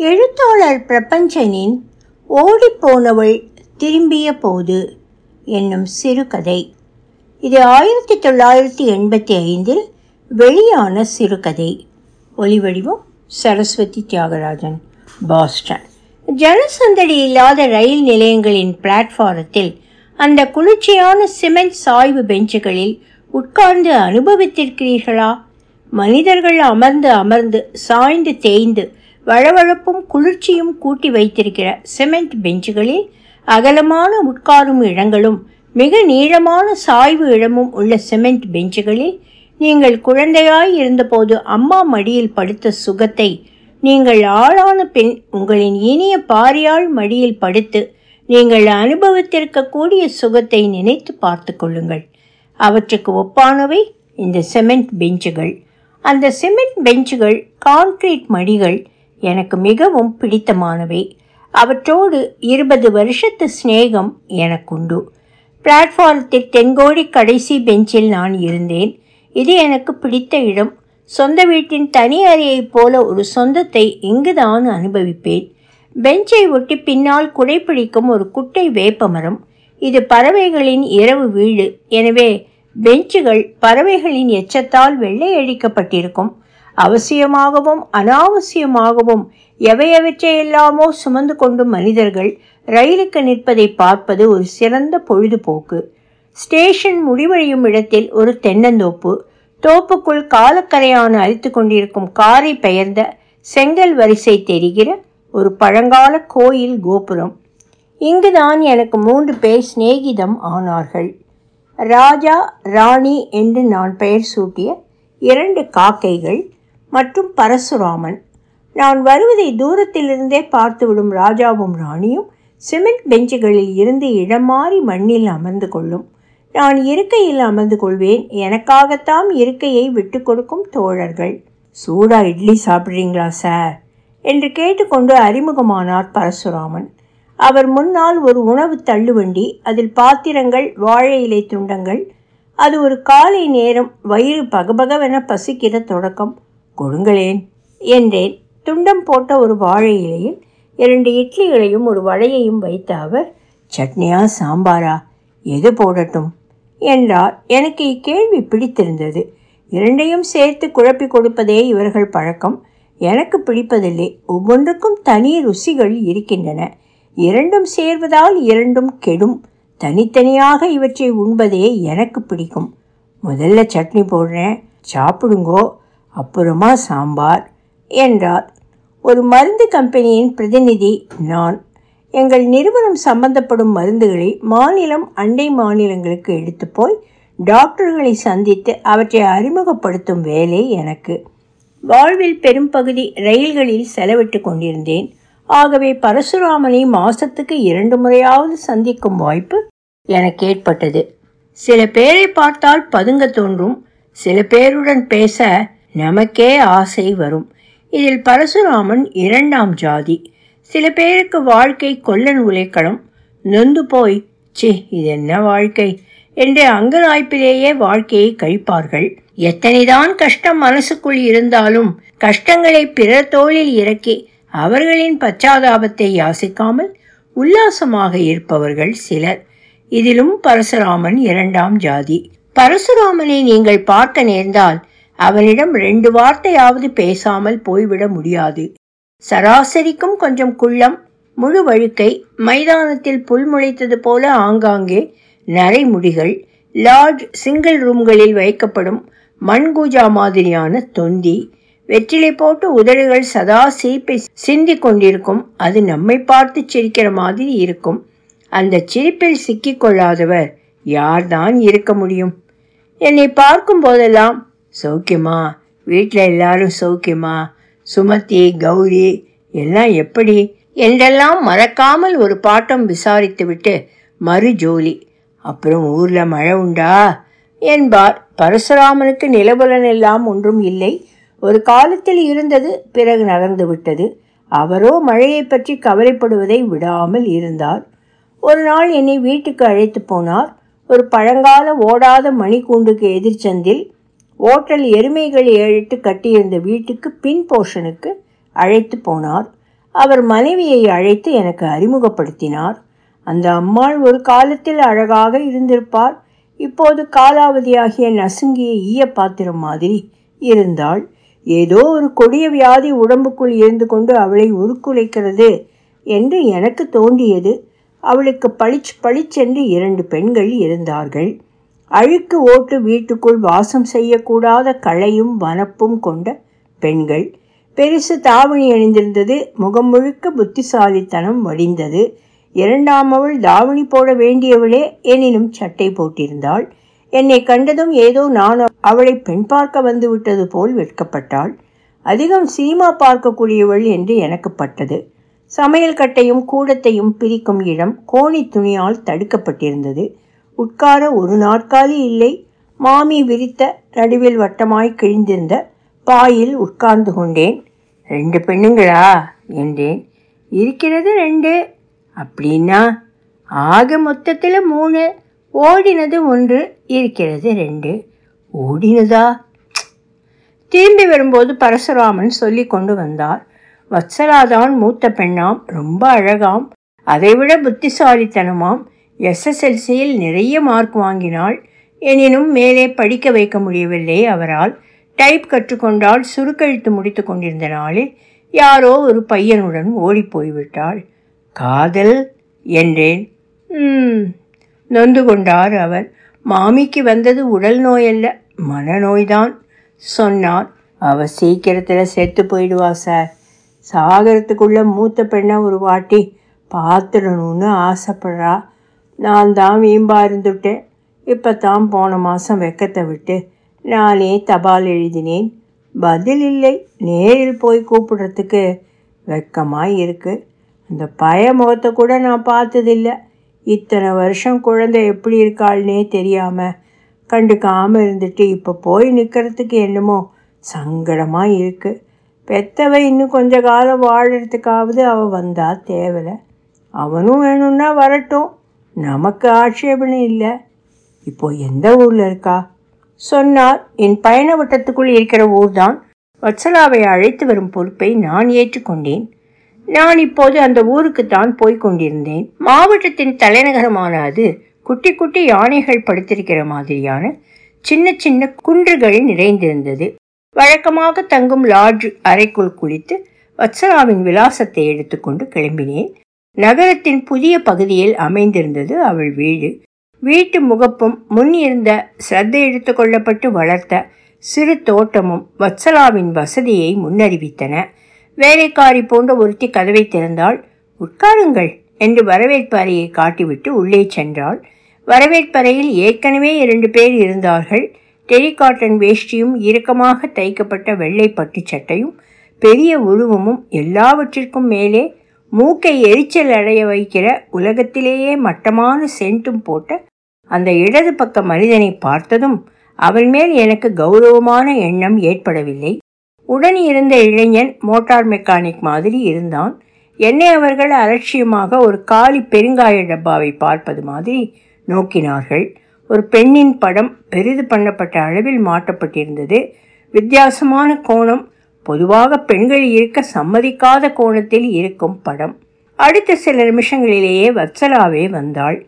எழுத்தாளர் பிரபஞ்சனின் ஓடிப்போனவள் திரும்பிய போது என்னும் சிறுகதை. இது ஆயிரத்தி தொள்ளாயிரத்தி எண்பத்தி ஐந்தில் வெளியான சிறுகதை. ஒலிவடிவம் சரஸ்வதி தியாகராஜன் பாஸ்டன். ஜனசந்தடி இல்லாத ரயில் நிலையங்களின் பிளாட்ஃபாரத்தில் அந்த குளிர்ச்சியான சிமெண்ட் சாய்வு பெஞ்சுகளில் உட்கார்ந்து அனுபவித்திருக்கிறீர்களா? மனிதர்கள் அமர்ந்து அமர்ந்து சாய்ந்து தேய்ந்து வழவழப்பும் குளிர்ச்சியும் கூட்டி வைத்திருக்கிற சிமெண்ட் பெஞ்சுகளில் அகலமான உட்காரும் இடங்களும் மிக நீளமான சாய்வு இடமும் உள்ள சிமெண்ட் பெஞ்சுகளில் நீங்கள் குழந்தையாய் இருந்தபோது அம்மா மடியில் படுத்த சுகத்தை நீங்கள் ஆளான பின் உங்களின் இனிய பாரியாள் மடியில் படுத்து நீங்கள் அனுபவித்திருக்கக்கூடிய சுகத்தை நினைத்து பார்த்து கொள்ளுங்கள். அவற்றுக்கு ஒப்பானவை இந்த சிமெண்ட் பெஞ்சுகள். அந்த சிமெண்ட் பெஞ்சுகள் கான்கிரீட் மடிகள் எனக்கு மிகவும் பிடித்தமானவை. அவற்றோடு இருபது வருஷத்து சிநேகம் எனக்குண்டு. பிளாட்ஃபாரத்தில் தென்கோடி கடைசி பெஞ்சில் நான் இருந்தேன். இது எனக்கு பிடித்த இடம். சொந்த வீட்டின் தனி அறையைப் போல ஒரு சொந்தத்தை இங்குதான் அனுபவிப்பேன். பெஞ்சை ஒட்டி பின்னால் குடைப்பிடிக்கும் ஒரு குட்டை வேப்பமரம். இது பறவைகளின் இரவு வீடு. எனவே பெஞ்சுகள் பறவைகளின் எச்சத்தால் வெள்ளையடிக்கப்பட்டிருக்கும். அவசியமாகவும் அனாவசியமாகவும் எவையவற்றையெல்லாமோ சுமந்து கொண்டும் மனிதர்கள் ரயிலுக்கு நிற்பதை பார்ப்பது ஒரு சிறந்த பொழுதுபோக்கு. ஸ்டேஷன் முடிவடையும் இடத்தில் ஒரு தென்னந்தோப்பு தோப்புக்குள் காலக்கரையான அரித்து கொண்டிருக்கும் காரை பெயர்ந்த செங்கல் வரிசை தெரிகிற ஒரு பழங்கால கோயில் கோபுரம். இங்குதான் எனக்கு மூன்று பேர் சிநேகிதம் ஆனார்கள். ராஜா ராணி என்று நான் பெயர் சூட்டிய இரண்டு காக்கைகள் மற்றும் பரசுராமன். நான் வருவதை தூரத்திலிருந்தே பார்த்துவிடும் ராஜாவும் ராணியும் சிமெண்ட் பெஞ்சுகளில் இருந்து இடம் மாறி மண்ணில் அமர்ந்து கொள்ளும். நான் இருக்கையில் அமர்ந்து கொள்வேன். எனக்காகத்தான் இருக்கையை விட்டு கொடுக்கும் தோழர்கள். சூடா இட்லி சாப்பிட்றீங்களா சார்? என்று கேட்டுக்கொண்டு அறிமுகமானார் பரசுராமன். அவர் முன்னால் ஒரு உணவு தள்ளுவண்டி அதில் பாத்திரங்கள் வாழை இலை துண்டங்கள் அது ஒரு காலை நேரம் வயிறு பகபகவென பசிக்கிற தொடக்கம். கொடுங்களேன் என்றேன். துண்டம் போட்ட ஒரு வாழை இலையில் இரண்டு இட்லிகளையும் ஒரு வடையையும் வைத்த அவர் சட்னியா சாம்பாரா? எது போடட்டும்? என்றார். எனக்கு இக்கேள்வி பிடித்திருந்தது. இரண்டையும் சேர்த்து குழப்பி கொடுப்பதே இவர்கள் பழக்கம். எனக்கு பிடிப்பதில்லை. ஒவ்வொன்றுக்கும் தனி ருசிகள் இருக்கின்றன. இரண்டும் சேர்வதால் இரண்டும் கெடும். தனித்தனியாக இவற்றை உண்பதே எனக்கு பிடிக்கும். முதல்ல சட்னி போடுறேன். சாப்பிடுங்கோ. அப்புறமா சாம்பார் என்றார். ஒரு மருந்து கம்பெனியின் பிரதிநிதி நான். எங்கள் நிறுவனம் சம்பந்தப்படும் மருந்துகளை மாநிலம் அண்டை மாநிலங்களுக்கு எடுத்து போய் டாக்டர்களை சந்தித்து அவற்றை அறிமுகப்படுத்தும் வேலை எனக்கு. வாழ்வில் பெரும்பகுதி ரயில்களில் செலவிட்டு கொண்டிருந்தேன். ஆகவே பரசுராமனை மாசத்துக்கு இரண்டு முறையாவது சந்திக்கும் வாய்ப்பு எனக்கு ஏற்பட்டது. சில பேரை பார்த்தால் பதுங்க தோன்றும். சில பேருடன் பேச நமக்கே ஆசை வரும். இதில் பரசுராமன் இரண்டாம் ஜாதி. சில பேருக்கு வாழ்க்கை கொல்லன் உலைக்களம் நொந்து போய் சி இது என்ன வாழ்க்கை? என்று அங்கலாய்ப்பிலேயே வாழ்க்கையை கழிப்பார்கள். எத்தனைதான் கஷ்டம் மனசுக்குள் இருந்தாலும் கஷ்டங்களை பிறர் தோளில் இறக்கி அவர்களின் பச்சாதாபத்தை யாசிக்காமல் உல்லாசமாக இருப்பவர்கள் சிலர். இதிலும் பரசுராமன் இரண்டாம் ஜாதி. பரசுராமனை நீங்கள் பார்க்க நேர்ந்தால் அவரிடம் ரெண்டு வார்த்தையாவது பேசாமல் போய்விட முடியாது. சராசரிக்கும் கொஞ்சம் குள்ளம். முழு வழுக்கை மைதானத்தில் புல் முளைத்தது போல ஆங்காங்கே நரைமுடிகள் லார்ஜ் சிங்கிள் ரூம்களில் வைக்கப்படும் மண்கூஜா மாதிரியான தொந்தி. வெற்றிலை போட்டு உதடுகள் சதா சிரிப்பை சிந்தி கொண்டிருக்கும். அது நம்மை பார்த்து சிரிக்கிற மாதிரி இருக்கும். அந்த சிரிப்பில் சிக்கிக்கொள்ளாதவர் யார்தான் இருக்க முடியும்? என்னை பார்க்கும் போதெல்லாம் சௌக்கியமா? வீட்டில் எல்லாரும் சௌக்கியமா? சுமதி கௌரி எல்லாம் எப்படி? என்றெல்லாம் மறக்காமல் ஒரு பாட்டம் விசாரித்துவிட்டு மறு ஜோலி. அப்புறம் ஊரில் மழை உண்டா? என்பார். பரசுராமனுக்கு நிலபலன் எல்லாம் ஒன்றும் இல்லை. ஒரு காலத்தில் இருந்தது பிறகு நகர்ந்து விட்டது. அவரோ மழையை பற்றி கவலைப்படுவதை விடாமல் இருந்தார். ஒரு நாள் என்னை வீட்டுக்கு அழைத்து போனார். ஒரு பழங்கால ஓடாத மணிக்கூண்டுக்கு எதிர்ச்சந்தில் ஓட்டல் எருமைகள் ஏழிட்டு கட்டியிருந்த வீட்டுக்கு பின் போர்ஷனுக்கு அழைத்து போனார். அவர் மனைவியை அழைத்து எனக்கு அறிமுகப்படுத்தினார். அந்த அம்மாள் ஒரு காலத்தில் அழகாக இருந்திருப்பார். இப்போது காலாவதியாகிய நசுங்கிய ஈய பாத்திரம் மாதிரி இருந்தாள். ஏதோ ஒரு கொடிய வியாதி உடம்புக்குள் இருந்து கொண்டு அவளை உருக்குலைக்கிறது என்று எனக்கு தோன்றியது. அவளுக்கு பளிச் பளிச்சென்று இரண்டு பெண்கள் இருந்தார்கள். அழுக்கு ஓட்டு வீட்டுக்குள் வாசம் செய்யக்கூடாத களையும் வனப்பும் கொண்ட பெண்கள். பெருசு தாவணி அணிந்திருந்தது. முகம் முழுக்க புத்திசாலித்தனம் வடிந்தது. இரண்டாம் அவள் தாவணி போட வேண்டியவளே எனினும் சட்டை போட்டிருந்தாள். என்னை கண்டதும் ஏதோ நான் அவளை பெண் பார்க்க வந்து விட்டது போல் வெட்கப்பட்டாள். அதிகம் சினிமா பார்க்கக்கூடியவள் என்று எனக்கு பட்டது. சமையல் கட்டையும் கூடத்தையும் பிரிக்கும் இடம் கோணி துணியால் தடுக்கப்பட்டிருந்தது. உட்கார ஒரு நாற்காலி இல்லை. மாமி விரித்த நடுவில் வட்டமாய் கிழிந்திருந்த பாயில் உட்கார்ந்து கொண்டேன். ரெண்டு பெண்ணுங்களா? என்றேன். இருக்கிறது ரெண்டு. அப்படின்னா? ஆக மொத்தத்தில் மூணு. ஓடினது ஒன்று. இருக்கிறது ரெண்டு. ஓடினதா? திரும்பி வரும்போது பரசுராமன் சொல்லி கொண்டு வந்தார். வத்சலாதான் மூத்த பெண்ணாம். ரொம்ப அழகாம். அதைவிட புத்திசாலித்தனமாம். எஸ்எஸ்எல்சியில் நிறைய மார்க் வாங்கினாள் எனினும் மேலே படிக்க வைக்க முடியவில்லை அவரால். டைப் கற்றுக்கொண்டால் சுருக்கெழுத்து முடித்து கொண்டிருந்த நாளில் யாரோ ஒரு பையனுடன் ஓடிப்போய்விட்டாள் காதல்? என்றேன். நொந்து கொண்டார் அவர். மாமிக்கு வந்தது உடல் நோயல்ல மனநோய்தான் சொன்னார். அவ சீக்கிரத்தில் செத்து போயிடுவா சார். சாகரத்துக்குள்ள மூத்த பெண்ணை ஒரு வாட்டி பார்த்துடணும்னு ஆசைப்படுறா. நான் தான் வீம்பா இருந்துட்டேன் இப்போ தான் போன மாதம் வெக்கத்தை விட்டு நானே தபால் எழுதினேன். பதில் இல்லை. நேரில் போய் கூப்பிடுறதுக்கு வெக்கமாக இருக்குது அந்த பய முகத்தை கூட நான் பார்த்ததில்லை. இத்தனை வருஷம் குழந்தை எப்படி இருக்காள்னே தெரியாமல் கண்டுக்காமல் இருந்துட்டு இப்போ போய் நிற்கிறதுக்கு என்னமோ சங்கடமாக இருக்குது பெத்தவ இன்னும் கொஞ்ச காலம் வாழறதுக்காவது அவள் வந்தால் தேவலை. அவனும் வேணும்னா வரட்டும். நமக்கு ஆட்சேபனை இல்லை. இப்போ எந்த ஊரில் இருக்கா? சொன்னார் என் பயண வட்டத்துக்குள் இருக்கிற ஊர்தான். வத்சலாவை அழைத்து வரும் பொறுப்பை நான் ஏற்றுக்கொண்டேன். நான் இப்போது அந்த ஊருக்குத்தான் போய்க் கொண்டிருந்தேன். மாவட்டத்தின் தலைநகரமான அது குட்டி குட்டி யானைகள் படுத்திருக்கிற மாதிரியான சின்ன சின்ன குன்றுகள் நிறைந்திருந்தது. வழக்கமாக தங்கும் லாட்ஜ் அறைக்குள் குளித்து வத்சலாவின் விலாசத்தை எடுத்துக்கொண்டு கிளம்பினேன். நகரத்தின் புதிய பகுதியில் அமைந்திருந்தது அவள் வீடு. வீட்டு முகப்பும் முன் இருந்த சிரத்தை எடுத்துக்கொள்ளப்பட்டு வளர்த்த சிறு தோட்டமும் வத்சலாவின் வசதியை முன்னறிவித்தன. வேலைக்காரி போன்ற ஒருத்தி கதவை திறந்தாள். உட்காருங்கள் என்று வரவேற்பறையை காட்டிவிட்டு உள்ளே சென்றாள். வரவேற்பறையில் ஏற்கனவே இரண்டு பேர் இருந்தார்கள். டெரிகாட்டன் வேஷ்டியும் இறுக்கமாக தைக்கப்பட்ட வெள்ளை பட்டு சட்டையும் பெரிய உருவமும் எல்லாவற்றிற்கும் மேலே மூக்கை எரிச்சல் அடைய வைக்கிற உலகத்திலேயே மட்டமான சென்ட்டும் போட்ட அந்த இடது பக்க மனிதனை பார்த்ததும் அவன் மேல் எனக்கு கௌரவமான எண்ணம் ஏற்படவில்லை. உடன் இருந்த இளைஞன் மோட்டார் மெக்கானிக் மாதிரி இருந்தான். என்னை அவர்கள் அலட்சியமாக ஒரு காலி பெருங்காய டப்பாவை பார்ப்பது மாதிரி நோக்கினார்கள். ஒரு பெண்ணின் படம் பெரிது பண்ணப்பட்ட அளவில் மாட்டப்பட்டிருந்தது வித்தியாசமான கோணம் பொதுவாக பெண்கள் இருக்க சம்மதிக்காத கோணத்தில் இருக்கும் படம். அடுத்த சில நிமிஷங்களிலேயே வத்சலாவே வந்தாள்.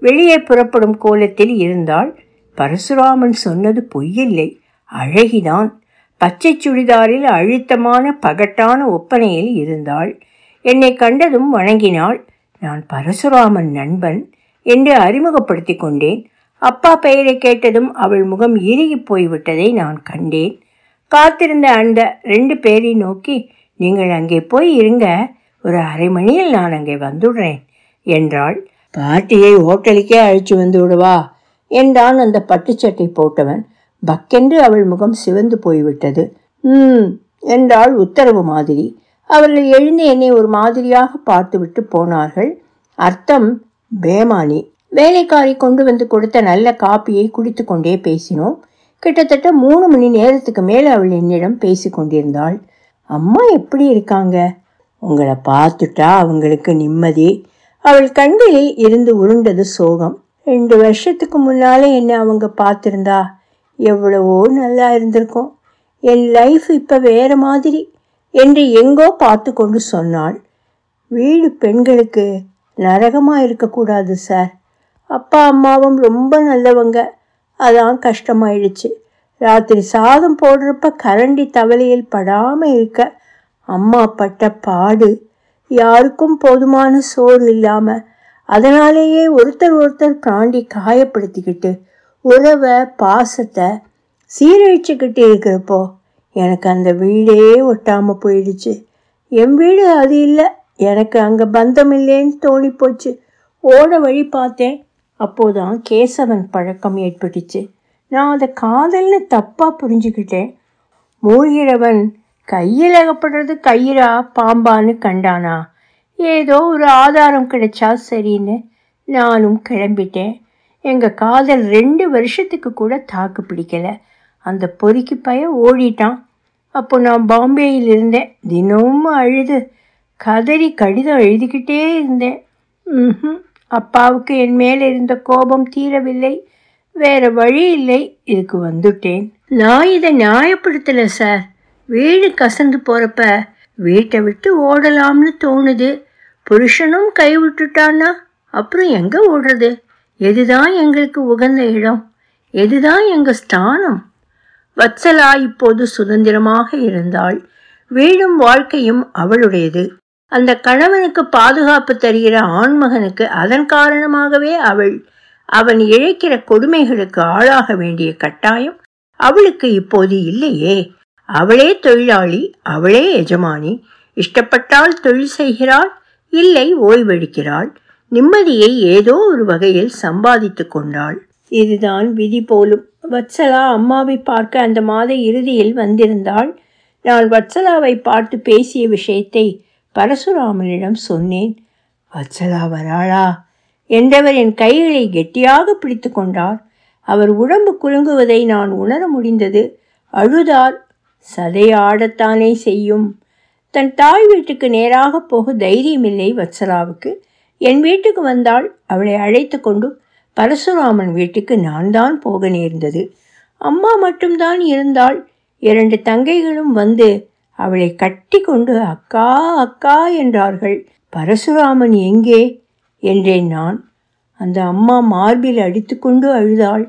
வெளியே புறப்படும் கோலத்தில் இருந்தாள். பரசுராமன் சொன்னது பொய்யில்லை. அழகிதான். பச்சை சுடிதாரில் அழுத்தமான பகட்டான ஒப்பனையில் இருந்தாள். என்னை கண்டதும் வணங்கினாள். நான் பரசுராமன் நண்பன் என்று அறிமுகப்படுத்தி கொண்டேன். அப்பா பெயரை கேட்டதும் அவள் முகம் இறுகி போய்விட்டதை நான் கண்டேன். காத்திருந்த அந்த ரெண்டு பேரை நோக்கி நீங்கள் அங்கே போய் இருங்க. ஒரு அரை மணியில் நான் அங்கே வந்துடுறேன். என்றாள். பாட்டியை ஹோட்டலுக்கே அழைச்சு வந்து விடுவா? என்றான் அந்த பட்டுச்சட்டை போட்டவன். பக்கென்று அவள் முகம் சிவந்து போய்விட்டது. ம் என்றாள் உத்தரவு மாதிரி. அவர்கள் எழுந்து என்னை ஒரு மாதிரியாக பார்த்துவிட்டு போனார்கள். அர்த்தம் பேமானி. வேலைக்காரி கொண்டு வந்து கொடுத்த நல்ல காப்பியை குடித்து கொண்டே பேசினோம். கிட்டத்தட்ட மூணு மணி நேரத்துக்கு மேலே அவள் என்னிடம் பேசி கொண்டிருந்தாள். அம்மா எப்படி இருக்காங்க? உங்களை பார்த்துட்டா அவங்களுக்கு நிம்மதி. அவள் கண்களில் இருந்து உருண்டது சோகம். ரெண்டு வருஷத்துக்கு முன்னாலே என்ன அவங்க பார்த்துருந்தா எவ்வளவோ நல்லா இருந்திருக்கும். என் லைஃப் இப்போ வேற மாதிரி என்று எங்கோ பார்த்து கொண்டு சொன்னாள். வீடு பெண்களுக்கு நரகமாக இருக்கக்கூடாது சார் அப்பா அம்மாவும் ரொம்ப நல்லவங்க. அதான் கஷ்டமாயிடுச்சு. ராத்திரி சாதம் போடுறப்ப கரண்டி தவளையில் படாமல் இருக்க அம்மா பட்ட பாடு யாருக்கும் போதுமான சோறு இல்லாமல் அதனாலேயே ஒருத்தர் ஒருத்தர் பிராண்டி காயப்படுத்திக்கிட்டு உறவை பாசத்தை சீரழிச்சுக்கிட்டு இருக்கிறப்போ எனக்கு அந்த வீடே ஒட்டாமல் போயிடுச்சு. என் வீடு அது இல்லை எனக்கு அங்கே பந்தம் இல்லைன்னு தோணி போச்சு ஓட வழி பார்த்தேன் அப்போதான் கேசவன் பழக்கம் ஏற்பட்டுச்சு. நான் அதை காதல்னு தப்பாக புரிஞ்சுக்கிட்டேன். மூழ்கிறவன் கையில் அகப்படுறது கயிறா பாம்பான்னு கண்டானா? ஏதோ ஒரு ஆதாரம் கிடைச்சா சரின்னு நானும் கிளம்பிட்டேன். எங்கள் காதல் ரெண்டு வருஷத்துக்கு கூட தாக்கு பிடிக்கலை. அந்த பொறுக்கி பைய ஓடிட்டான். அப்போ நான் பாம்பேயில் இருந்தேன். தினமும் அழுது கதறி கடிதம் எழுதிக்கிட்டே இருந்தேன். ம்ஹும். அப்பாவுக்கு என் மேல் இருந்த கோபம் தீரவில்லை வேற வழி இல்லை இதுக்கு வந்துட்டேன். நான் இதை நியாயப்படுத்தலை சார். வீடு கசந்து போகிறப்ப வீட்டை விட்டு ஓடலாம்னு தோணுது. புருஷனும் கை விட்டுட்டான்னா அப்புறம் எங்கே ஓடுறது? எதுதான் எங்களுக்கு உகந்த இடம்? எதுதான் எங்கள் ஸ்தானம்? வத்சலா இப்போது சுதந்திரமாக இருந்தாள். வீடும் வாழ்க்கையும் அவளுடையது. அந்த கணவனுக்கு பாதுகாப்பு தருகிற ஆண்மகனுக்கு அதன் காரணமாகவே அவள் அவன் இழைக்கிற கொடுமைகளுக்கு ஆளாக வேண்டிய கட்டாயம் அவளுக்கு இப்போது இல்லையே. அவளே தொழிலாளி அவளே எஜமானி. இஷ்டப்பட்டால் தொழில் செய்கிறாள் இல்லை ஓய்வெடுக்கிறாள். நிம்மதியை ஏதோ ஒரு வகையில் சம்பாதித்து கொண்டாள். இதுதான் விதி போலும். வத்சலா அம்மாவை பார்க்க அந்த மாத இறுதியில் வந்திருந்தாள். நான் வத்சலாவை பார்த்து பேசிய விஷயத்தை பரசுராமனிடம் சொன்னேன் வச்சலா வராளா? என்றவர் என் கைகளை கெட்டியாக பிடித்து கொண்டார். அவர் உடம்பு குலுங்குவதை நான் உணர முடிந்தது. அழுதார் சதையாடத்தானே செய்யும். தன் தாய் வீட்டுக்கு நேராக போக தைரியமில்லை வத்சலாவுக்கு. என் வீட்டுக்கு வந்தால் அவளை அழைத்து கொண்டு பரசுராமன் வீட்டுக்கு நான் தான் போக நேர்ந்தது. அம்மா மட்டும்தான் இருந்தால் இரண்டு தங்கைகளும் வந்து அவளை கட்டி கொண்டு அக்கா அக்கா என்றார்கள். பரசுராமன் எங்கே? என்றேன் நான். அந்த அம்மா மார்பில் அடித்துக்கொண்டு அழுதாள்.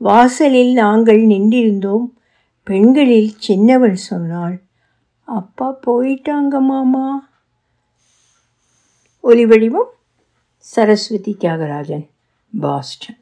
வாசலில் நாங்கள் நின்றிருந்தோம். பெண்களில் சின்னவள் சொன்னாள். அப்பா போயிட்டாங்க மாமா. ஒலிவடிவம் சரஸ்வதி தியாகராஜன் பாஸ்டன்.